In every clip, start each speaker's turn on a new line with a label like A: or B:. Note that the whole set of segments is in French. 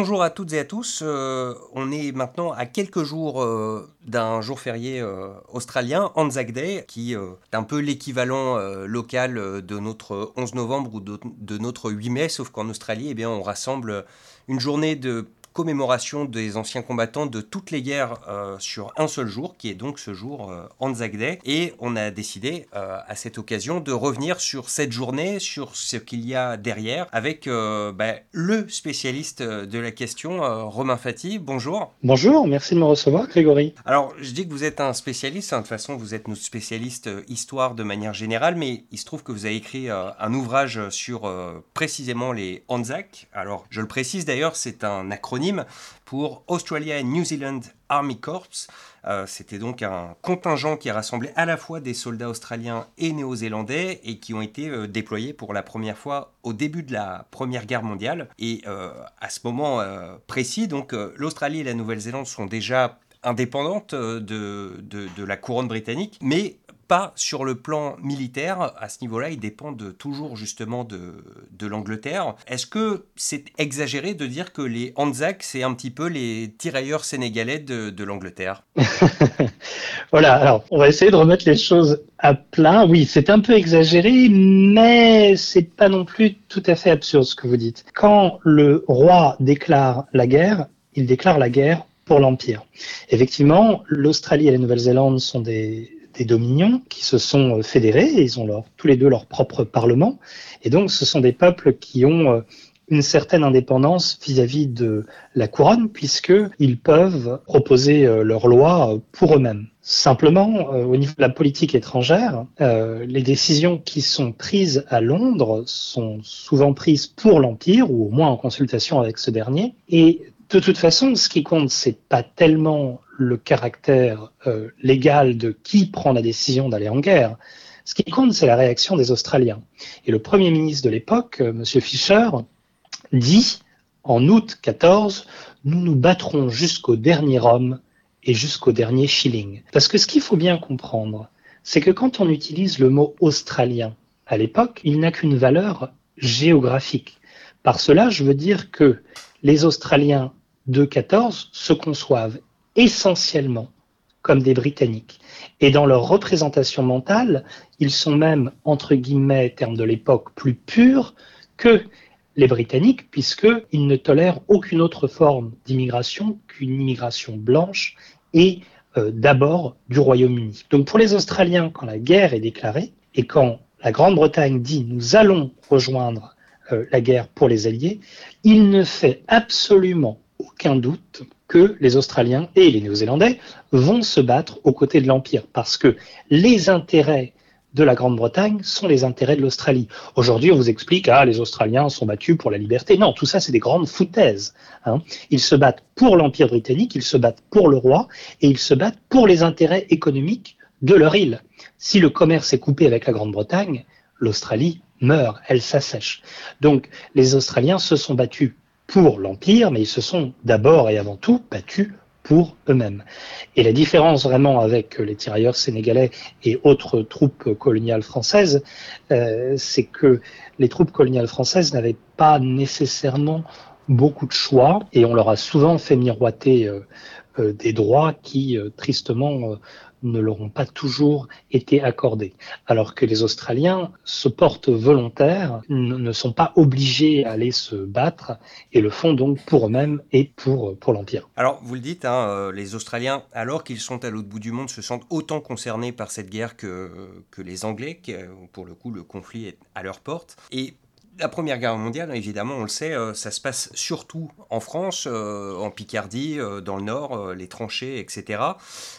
A: Bonjour à toutes et à tous. Euh, on est maintenant à quelques jours euh, d'un jour férié euh, australien, Anzac Day, qui est un peu l'équivalent local de notre 11 novembre ou de, de notre 8 mai, sauf qu'en Australie, eh bien, on rassemble une journée de commémoration des anciens combattants de toutes les guerres euh, sur un seul jour, qui est donc ce jour euh, Anzac Day. Et on a décidé euh, à cette occasion de revenir sur cette journée, sur ce qu'il y a derrière, avec bah, le spécialiste de la question, Romain Fati. Bonjour.
B: Bonjour, merci de me recevoir, Grégory.
A: Alors, je dis que vous êtes un spécialiste, hein, de toute façon, vous êtes notre spécialiste histoire de manière générale, mais il se trouve que vous avez écrit un ouvrage sur précisément les Anzac. Alors, je le précise d'ailleurs, c'est un acronyme pour Australia and New Zealand Army Corps. Euh, c'était donc un contingent qui rassemblait à la fois des soldats australiens et néo-zélandais et qui ont été euh, déployés pour la première fois au début de la Première Guerre mondiale. Et euh, à ce moment précis, donc l'Australie et la Nouvelle-Zélande sont déjà indépendantes de, de, de, la couronne britannique, mais pas sur le plan militaire. À ce niveau-là, ils dépendent toujours justement de, de l'Angleterre. Est-ce que c'est exagéré de dire que les Anzac, c'est un petit peu les tirailleurs sénégalais de, de l'Angleterre?
B: Voilà, alors on va essayer de remettre les choses à plat. Oui, c'est un peu exagéré, mais c'est pas non plus tout à fait absurde ce que vous dites. Quand le roi déclare la guerre, il déclare la guerre pour l'Empire. Effectivement, l'Australie et la Nouvelle-Zélande sont des des dominions qui se sont euh, fédérés, ils ont tous les deux leur propre parlement, et donc ce sont des peuples qui ont euh, une certaine indépendance vis-à-vis de la couronne, puisqu'ils peuvent proposer euh, leurs lois pour eux-mêmes. Simplement, au niveau de la politique étrangère, les décisions qui sont prises à Londres sont souvent prises pour l'Empire, ou au moins en consultation avec ce dernier, et de toute façon, ce qui compte, c'est pas tellement le caractère euh, légal de qui prend la décision d'aller en guerre. Ce qui compte, c'est la réaction des Australiens. Et le Premier ministre de l'époque, euh, M. Fischer, dit en août 14, nous nous battrons jusqu'au dernier homme et jusqu'au dernier shilling. Parce que ce qu'il faut bien comprendre, c'est que quand on utilise le mot australien à l'époque, il n'a qu'une valeur géographique. Par cela, je veux dire que les Australiens de 14 se conçoivent essentiellement comme des Britanniques. Et dans leur représentation mentale, ils sont même, entre guillemets, termes de l'époque, plus purs que les Britanniques, puisqu'ils ne tolèrent aucune autre forme d'immigration qu'une immigration blanche et euh, d'abord du Royaume-Uni. Donc pour les Australiens, quand la guerre est déclarée et quand la Grande-Bretagne dit nous allons rejoindre euh, la guerre pour les Alliés, il ne fait absolument aucun doute que les Australiens et les Néo-Zélandais vont se battre aux côtés de l'Empire, parce que les intérêts de la Grande-Bretagne sont les intérêts de l'Australie. Aujourd'hui, on vous explique, ah, les Australiens sont battus pour la liberté. Non, tout ça, c'est des grandes foutaises. Hein. Ils se battent pour l'Empire britannique, ils se battent pour le roi, et ils se battent pour les intérêts économiques de leur île. Si le commerce est coupé avec la Grande-Bretagne, l'Australie meurt, elle s'assèche. Donc, les Australiens se sont battus pour l'Empire, mais ils se sont d'abord et avant tout battus pour eux-mêmes. Et la différence vraiment avec les tirailleurs sénégalais et autres troupes coloniales françaises, euh, c'est que les troupes coloniales françaises n'avaient pas nécessairement beaucoup de choix et on leur a souvent fait miroiter euh, euh, des droits qui, tristement, ne leur ont pas toujours été accordés. Alors que les Australiens se portent volontaires, ne sont pas obligés à aller se battre et le font donc pour eux-mêmes et pour, pour l'Empire.
A: Alors, vous le dites, hein, euh, les Australiens, alors qu'ils sont à l'autre bout du monde, se sentent autant concernés par cette guerre que, que les Anglais, que, pour le coup, le conflit est à leur porte. Et la Première Guerre mondiale, évidemment, on le sait, euh, ça se passe surtout en France, euh, en Picardie, euh, dans le Nord, les tranchées, etc.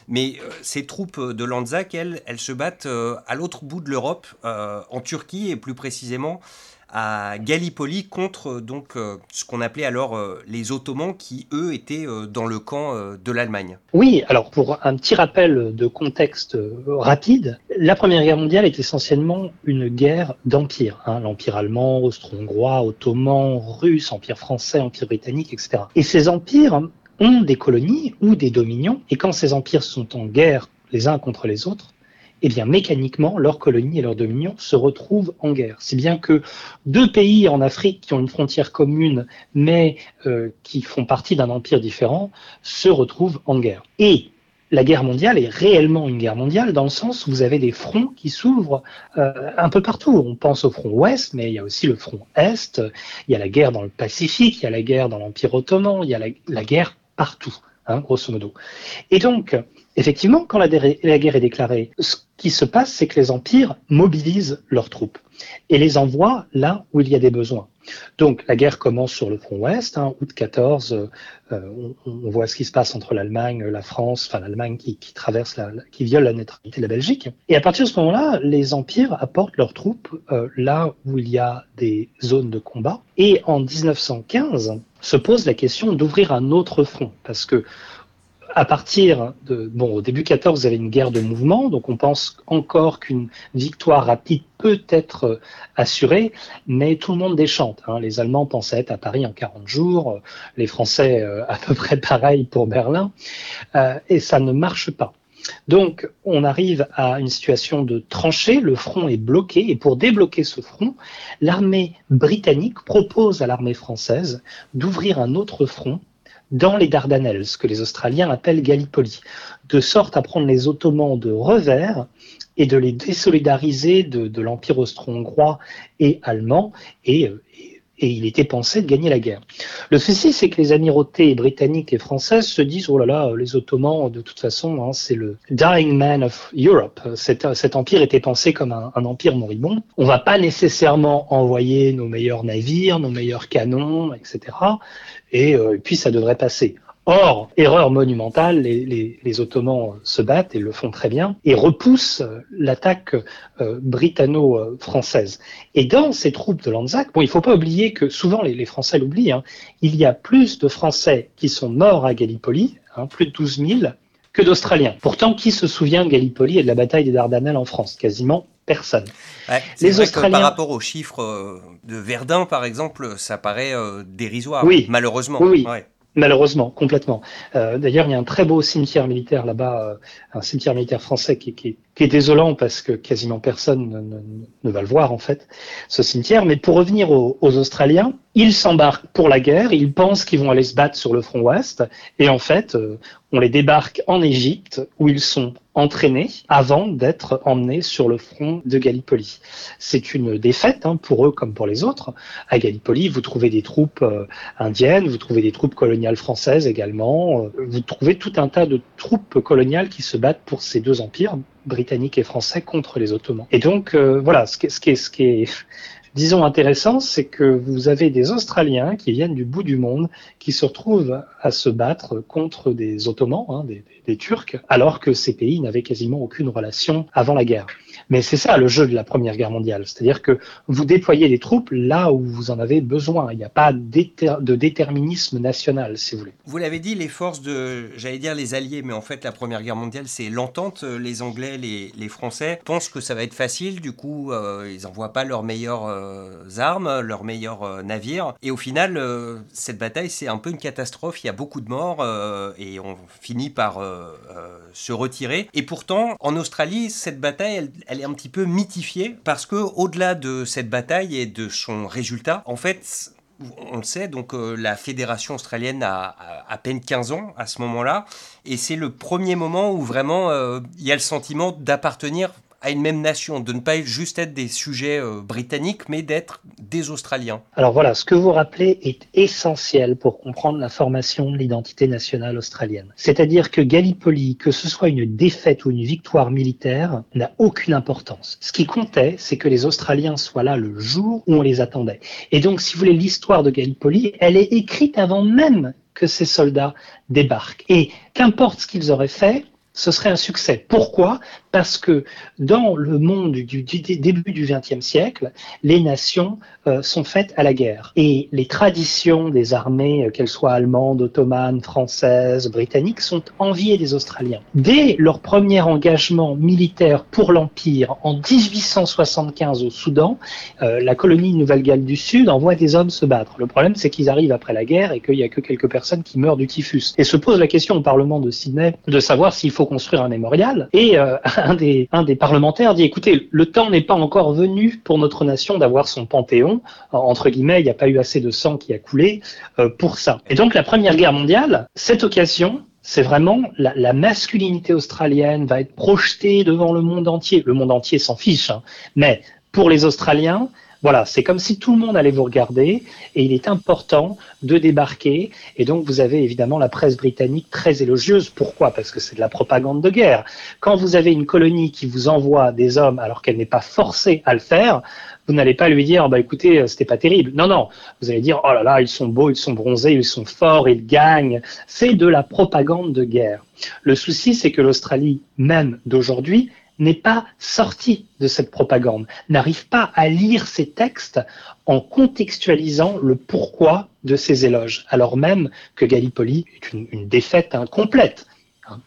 A: Mais ces troupes de Lanzac, elles, elles se battent à l'autre bout de l'Europe, en Turquie et plus précisément à Gallipoli contre donc euh, ce qu'on appelait alors euh, les Ottomans qui eux étaient euh, dans le camp de l'Allemagne.
B: Oui, alors pour un petit rappel de contexte rapide, la Première Guerre mondiale est essentiellement une guerre d'empire, hein, l'empire allemand, austro-hongrois, ottoman, russe, empire français, empire britannique, etc. Et ces empires ont des colonies ou des dominions, et quand ces empires sont en guerre les uns contre les autres, eh bien mécaniquement, leurs colonies et leurs dominions se retrouvent en guerre. C'est bien que deux pays en Afrique qui ont une frontière commune, mais euh, qui font partie d'un empire différent, se retrouvent en guerre. Et la guerre mondiale est réellement une guerre mondiale dans le sens où vous avez des fronts qui s'ouvrent euh, un peu partout. On pense au front ouest, mais il y a aussi le front est, il y a la guerre dans le Pacifique, il y a la guerre dans l'Empire ottoman, il y a la, guerre partout, hein, grosso modo. Et donc, effectivement, quand la, guerre est déclarée, ce qui se passe, c'est que les empires mobilisent leurs troupes et les envoient là où il y a des besoins. Donc la guerre commence sur le front ouest, hein, août 14, euh, on, voit ce qui se passe entre l'Allemagne, la France, enfin l'Allemagne qui, traverse, la, qui viole la neutralité de la Belgique. Et à partir de ce moment-là, les empires apportent leurs troupes euh, là où il y a des zones de combat. Et en 1915 se pose la question d'ouvrir un autre front, parce que à partir de, bon, au début 14, vous avez une guerre de mouvement, donc on pense encore qu'une victoire rapide peut être assurée, mais tout le monde déchante. Hein. Les Allemands pensaient être à Paris en 40 jours, les Français euh, à peu près pareil pour Berlin, euh, et ça ne marche pas. Donc, on arrive à une situation de tranchée, le front est bloqué, et pour débloquer ce front, l'armée britannique propose à l'armée française d'ouvrir un autre front dans les Dardanelles, ce que les Australiens appellent Gallipoli, de sorte à prendre les Ottomans de revers et de les désolidariser de, l'Empire austro-hongrois et allemand, et, il était pensé de gagner la guerre. Le souci, c'est que les amirautés britanniques et françaises se disent, oh là là, les Ottomans, de toute façon, hein, c'est le dying man of Europe. Cet, cet empire était pensé comme un, un empire moribond. On va pas nécessairement envoyer nos meilleurs navires, nos meilleurs canons, etc euh, et, puis ça devrait passer. Or, erreur monumentale, les, Ottomans se battent et le font très bien et repoussent l'attaque euh, britanno-française. Et dans ces troupes de Lanzac, bon, il ne faut pas oublier que souvent les, Français l'oublient, hein, il y a plus de Français qui sont morts à Gallipoli, hein, plus de 12 000, que d'Australiens. Pourtant, qui se souvient de Gallipoli et de la bataille des Dardanelles en France? Quasiment personne.
A: les Australiens... par rapport aux chiffres euh, de Verdun, par exemple, ça paraît euh, dérisoire, oui. malheureusement.
B: Oui, Malheureusement, complètement. Euh, d'ailleurs, il y a un très beau cimetière militaire là-bas, un cimetière militaire français qui, est désolant parce que quasiment personne ne, va le voir en fait, ce cimetière. Mais pour revenir aux, aux Australiens, ils s'embarquent pour la guerre, ils pensent qu'ils vont aller se battre sur le front ouest, et en fait, on les débarque en Égypte où ils sont entraînés avant d'être emmenés sur le front de Gallipoli. C'est une défaite hein, pour eux comme pour les autres. À Gallipoli, vous trouvez des troupes euh, indiennes, vous trouvez des troupes coloniales françaises également, euh, vous trouvez tout un tas de troupes coloniales qui se battent pour ces deux empires, britanniques et français, contre les Ottomans. Et donc, euh, voilà, ce qui, ce qui est, ce qui est disons intéressant, c'est que vous avez des Australiens qui viennent du bout du monde, qui se retrouvent à se battre contre des Ottomans, hein, des, des, Turcs, alors que ces pays n'avaient quasiment aucune relation avant la guerre. Mais c'est ça le jeu de la Première Guerre mondiale, c'est-à-dire que vous déployez les troupes là où vous en avez besoin. Il n'y a pas de déterminisme national, si vous voulez.
A: Vous l'avez dit, les forces de, j'allais dire les Alliés, mais en fait la Première Guerre mondiale, c'est l'entente. Les Anglais, les, Français pensent que ça va être facile, du coup, euh, ils n'envoient pas leurs meilleurs euh, armes, leurs meilleurs euh, navires. Et au final, cette bataille, c'est un peu une catastrophe. Il y a beaucoup de morts et on finit par se retirer. Et pourtant, en Australie, cette bataille, elle, elle, est un petit peu mythifiée parce que au-delà de cette bataille et de son résultat, en fait, on le sait, donc la fédération australienne a, à peine 15 ans à ce moment-là, et c'est le premier moment où vraiment il y a le sentiment d'appartenir à une même nation, de ne pas juste être des sujets euh, britanniques, mais d'être des Australiens.
B: Alors voilà, ce que vous rappelez est essentiel pour comprendre la formation de l'identité nationale australienne. C'est-à-dire que Gallipoli, que ce soit une défaite ou une victoire militaire, n'a aucune importance. Ce qui comptait, c'est que les Australiens soient là le jour où on les attendait. Et donc, si vous voulez, l'histoire de Gallipoli, elle est écrite avant même que ces soldats débarquent. Et qu'importe ce qu'ils auraient fait, ce serait un succès. Pourquoi? Parce que dans le monde du, début du XXe siècle, les nations euh, sont faites à la guerre. Et les traditions des armées, euh, qu'elles soient allemandes, ottomanes, françaises, britanniques, sont enviées des Australiens. Dès leur premier engagement militaire pour l'Empire en 1875 au Soudan, euh, la colonie Nouvelle-Galles du Sud envoie des hommes se battre. Le problème, c'est qu'ils arrivent après la guerre et qu'il n'y a que quelques personnes qui meurent du typhus. Et se pose la question au Parlement de Sydney de savoir s'il faut construire un mémorial. Et euh, un des, parlementaires dit, écoutez, le temps n'est pas encore venu pour notre nation d'avoir son panthéon. Entre guillemets, il n'y a pas eu assez de sang qui a coulé euh, pour ça. Et donc la Première Guerre mondiale, cette occasion, c'est vraiment la, la, masculinité australienne va être projetée devant le monde entier. Le monde entier s'en fiche, hein. mais pour les Australiens, voilà, c'est comme si tout le monde allait vous regarder et il est important de débarquer. Et donc, vous avez évidemment la presse britannique très élogieuse. Pourquoi? Parce que c'est de la propagande de guerre. Quand vous avez une colonie qui vous envoie des hommes alors qu'elle n'est pas forcée à le faire, vous n'allez pas lui dire, bah écoutez, c'était pas terrible. Non, non. Vous allez dire, oh là là, ils sont beaux, ils sont bronzés, ils sont forts, ils gagnent. C'est de la propagande de guerre. Le souci, c'est que l'Australie, même d'aujourd'hui, n'est pas sorti de cette propagande, n'arrive pas à lire ces textes en contextualisant le pourquoi de ces éloges, alors même que Gallipoli est une, une défaite incomplète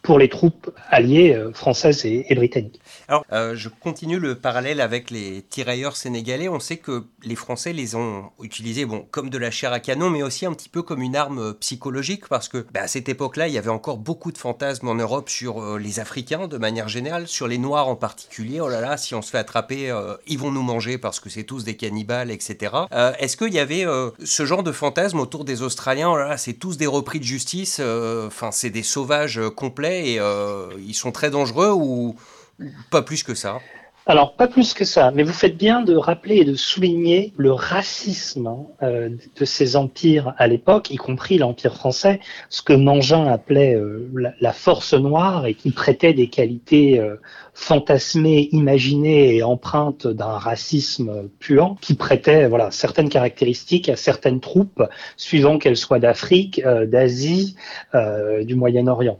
B: pour les troupes alliées euh, françaises et, britanniques.
A: Alors, euh, je continue le parallèle avec les tirailleurs sénégalais. On sait que les Français les ont utilisés, bon, comme de la chair à canon, mais aussi un petit peu comme une arme psychologique, parce que bah, à cette époque-là, il y avait encore beaucoup de fantasmes en Europe sur euh, les Africains de manière générale, sur les Noirs en particulier. Oh là là, si on se fait attraper, ils vont nous manger parce que c'est tous des cannibales, etc. Est-ce qu'il y avait ce genre de fantasme autour des Australiens? Oh là là, c'est tous des repris de justice. Enfin, c'est des sauvages et euh, ils sont très dangereux ou pas plus que ça?
B: Alors, pas plus que ça, mais vous faites bien de rappeler et de souligner le racisme hein, euh, de ces empires à l'époque, y compris l'Empire français, ce que Mangin appelait euh, la, force noire et qui prêtait des qualités fantasmées, imaginées et empreintes d'un racisme puant, qui prêtait voilà, certaines caractéristiques à certaines troupes, suivant qu'elles soient d'Afrique, d'Asie, du Moyen-Orient.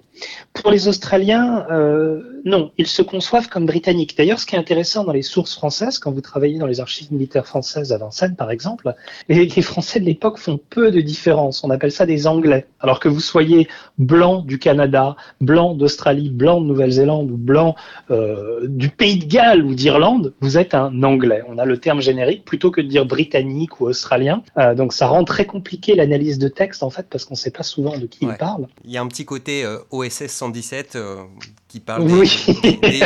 B: Pour les Australiens, euh, non, ils se conçoivent comme britanniques. D'ailleurs, ce qui est intéressant dans les sources françaises, quand vous travaillez dans les archives militaires françaises à Vincennes, par exemple, les, Français de l'époque font peu de différence. On appelle ça des Anglais. Alors que vous soyez blanc du Canada, blanc d'Australie, blanc de Nouvelle-Zélande ou blanc euh, du Pays de Galles ou d'Irlande, vous êtes un Anglais. On a le terme générique plutôt que de dire britannique ou australien. Euh, donc ça rend très compliqué l'analyse de texte en fait parce qu'on ne sait pas souvent de qui il parle.
A: Il y a un petit côté OSS 117 euh, qui parle des,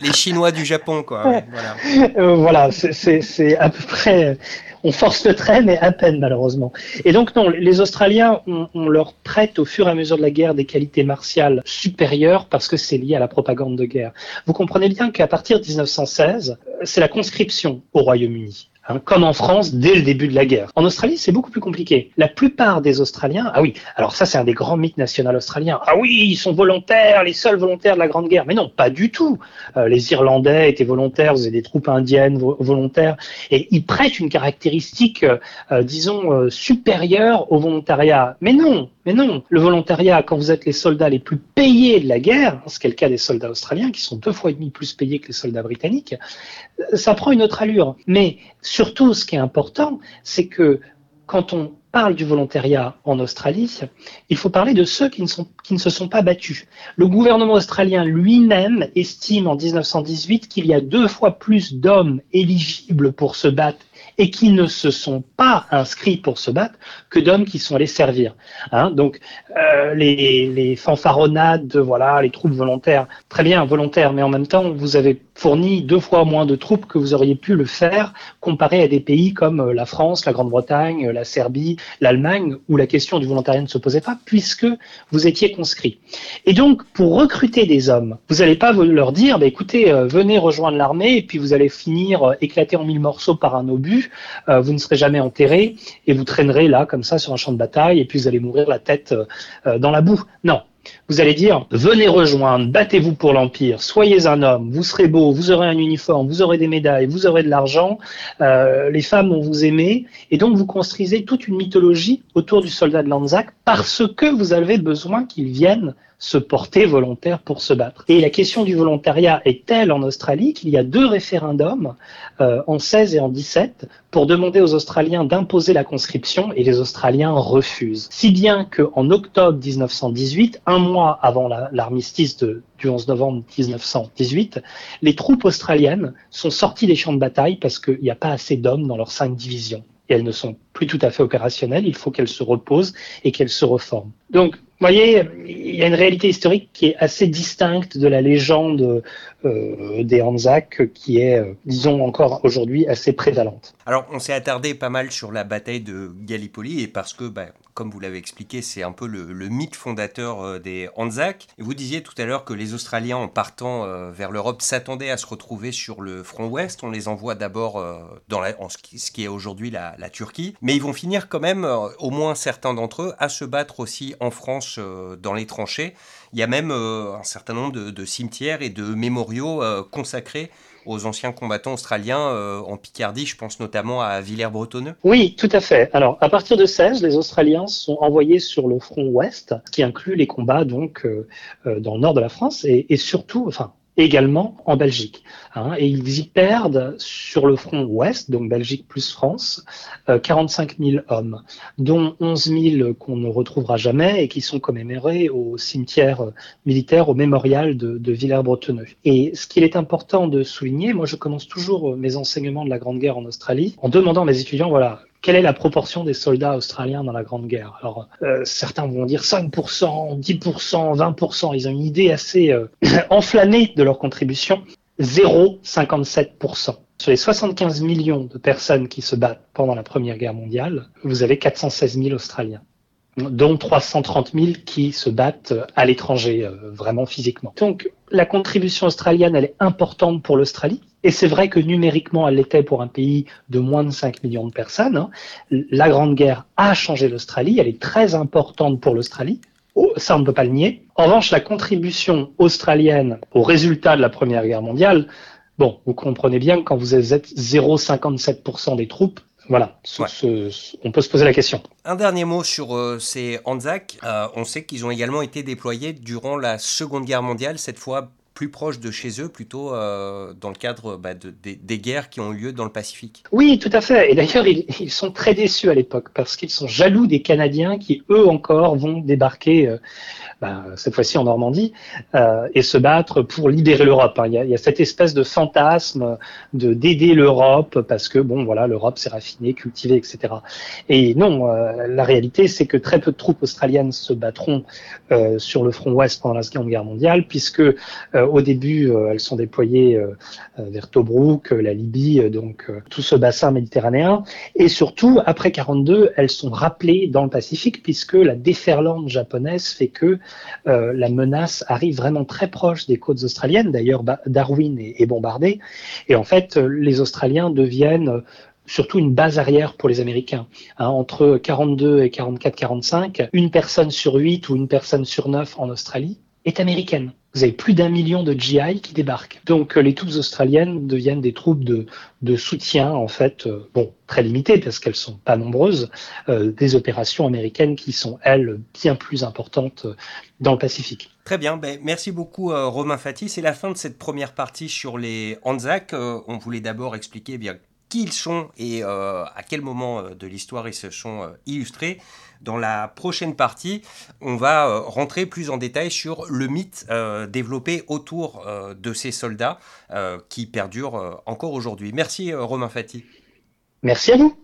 A: les Chinois du Japon, quoi.
B: Voilà, euh, voilà c'est à peu près. On force le trait, mais à peine malheureusement. Et donc non, les Australiens, on, leur prête au fur et à mesure de la guerre des qualités martiales supérieures parce que c'est lié à la propagande de guerre. Vous comprenez bien qu'à partir de 1916, c'est la conscription au Royaume-Uni. Hein, comme en France dès le début de la guerre. En Australie, c'est beaucoup plus compliqué. La plupart des Australiens, ah oui, alors ça c'est un des grands mythes nationaux australiens. Ah oui, ils sont volontaires, les seuls volontaires de la Grande Guerre. Mais non, pas du tout. Euh, les Irlandais étaient volontaires, vous avez des troupes indiennes volontaires, et ils prêtent une caractéristique, euh, euh, disons, supérieure au volontariat. Mais non, mais non, le volontariat, quand vous êtes les soldats les plus payés de la guerre, ce qui est le cas des soldats australiens, qui sont deux fois et demi plus payés que les soldats britanniques, ça prend une autre allure. Mais surtout, ce qui est important, c'est que quand on parle du volontariat en Australie, il faut parler de ceux qui ne, qui ne se sont pas battus. Le gouvernement australien lui-même estime en 1918 qu'il y a deux fois plus d'hommes éligibles pour se battre et qui ne se sont pas inscrits pour se battre que d'hommes qui sont allés servir. Hein. Donc euh, les, les fanfaronnades, de, voilà, les troupes volontaires, très bien volontaires, mais en même temps vous avez fourni deux fois moins de troupes que vous auriez pu le faire comparé à des pays comme euh, la France, la Grande-Bretagne, la Serbie, l'Allemagne, où la question du volontariat ne se posait pas puisque vous étiez conscrits. Et donc pour recruter des hommes, vous n'allez pas leur dire, bah, écoutez, euh, venez rejoindre l'armée et puis vous allez finir éclaté en mille morceaux par un obus euh, vous ne serez jamais enterré et vous traînerez là comme ça sur un champ de bataille et puis vous allez mourir la tête euh, dans la boue. Non. Vous allez dire, venez rejoindre, battez-vous pour l'Empire, soyez un homme, vous serez beau, vous aurez un uniforme, vous aurez des médailles, vous aurez de l'argent, euh, les femmes vont vous aimer, et donc vous construisez toute une mythologie autour du soldat de Lanzac parce que vous avez besoin qu'il vienne se porter volontaire pour se battre. Et la question du volontariat est telle en Australie qu'il y a deux référendums euh, en 16 et en 17 pour demander aux Australiens d'imposer la conscription et les Australiens refusent. Si bien qu'en octobre 1918, un mois avant l'armistice du 11 novembre 1918, les troupes australiennes sont sorties des champs de bataille parce qu'il n'y a pas assez d'hommes dans leurs cinq divisions et elles ne sont plus tout à fait opérationnelles, il faut qu'elles se reposent et qu'elles se reforment. Voyez, il y a une réalité historique qui est assez distincte de la légende euh, des Anzacs qui est, euh, disons, encore aujourd'hui assez prévalente.
A: Alors, on s'est attardé pas mal sur la bataille de Gallipoli et parce que, bah, comme vous l'avez expliqué, c'est un peu le, mythe fondateur euh, des Anzacs. Et vous disiez tout à l'heure que les Australiens, en partant vers l'Europe, s'attendaient à se retrouver sur le front ouest. On les envoie d'abord dans la, en ce qui, est aujourd'hui la, Turquie, mais ils vont finir quand même, au moins certains d'entre eux, à se battre aussi en France dans les tranchées. Il y a même euh, un certain nombre de, cimetières et de mémoriaux euh, consacrés aux anciens combattants australiens euh, en Picardie, je pense notamment à Villers-Bretonneux.
B: Oui, tout à fait. Alors, à partir de 16, les Australiens sont envoyés sur le front ouest, qui inclut les combats donc dans le nord de la France et, et surtout, enfin, également en Belgique. Hein, et ils y perdent sur le front ouest, donc Belgique plus France, 45 euh, 000 hommes, dont 11 000 qu'on ne retrouvera jamais et qui sont commémorés au cimetière militaire, au mémorial de, de Villers-Bretonneux. Et ce qu'il est important de souligner, moi je commence toujours mes enseignements de la Grande Guerre en Australie en demandant à mes étudiants, voilà, quelle est la proportion des soldats australiens dans la Grande Guerre? Alors, euh, certains vont dire 5%, 10%, 20%. Ils ont une idée assez euh, enflammée de leur contribution. 0,57%. Sur les 75 millions de personnes qui se battent pendant la Première Guerre mondiale, vous avez 416 000 Australiens dont 330 000 qui se battent à l'étranger, euh, vraiment physiquement. Donc la contribution australienne, elle est importante pour l'Australie, et c'est vrai que numériquement, elle l'était pour un pays de moins de 5 millions de personnes. Hein. La Grande Guerre a changé l'Australie, elle est très importante pour l'Australie. Oh, ça, on ne peut pas le nier. En revanche, la contribution australienne au résultat de la Première Guerre mondiale, bon, vous comprenez bien que quand vous êtes 0,57% des troupes, voilà, on peut se poser la question.
A: Un dernier mot sur euh, ces Anzac. Euh, on sait qu'ils ont également été déployés durant la Seconde Guerre mondiale, cette fois plus proche de chez eux, plutôt euh, dans le cadre bah, des guerres qui ont eu lieu dans le Pacifique.
B: Oui, tout à fait. Et d'ailleurs, ils, sont très déçus à l'époque parce qu'ils sont jaloux des Canadiens qui, eux encore, vont débarquer, euh, bah, cette fois-ci en Normandie, euh, et se battre pour libérer l'Europe. Hein. Il, y a cette espèce de fantasme de d'aider l'Europe parce que, bon, voilà, l'Europe s'est raffinée, cultivée, etc. Et non, la réalité, c'est que très peu de troupes australiennes se battront sur le front ouest pendant la Seconde Guerre mondiale, puisque au début, euh, elles sont déployées euh, euh, vers Tobruk, la Libye, donc tout ce bassin méditerranéen. Et surtout, après 42, elles sont rappelées dans le Pacifique puisque la déferlante japonaise fait que la menace arrive vraiment très proche des côtes australiennes. D'ailleurs, Darwin est, bombardé. Et en fait, les Australiens deviennent surtout une base arrière pour les Américains. Hein, entre 42 et 44-45, une personne sur huit ou une personne sur neuf en Australie est américaine. Vous avez plus d'un million de GI qui débarquent. Donc euh, les troupes australiennes deviennent des troupes de, soutien, en fait, euh, bon, très limitées parce qu'elles sont pas nombreuses, euh, des opérations américaines qui sont, elles, bien plus importantes dans le Pacifique.
A: Très bien, ben, merci beaucoup Romain Fati. C'est la fin de cette première partie sur les Anzac. on voulait d'abord expliquer eh bien qui ils sont et à quel moment de l'histoire ils se sont illustrés. Dans la prochaine partie, on va euh, rentrer plus en détail sur le mythe euh, développé autour euh, de ces soldats qui perdurent encore aujourd'hui. Merci Romain Fati.
B: Merci à vous.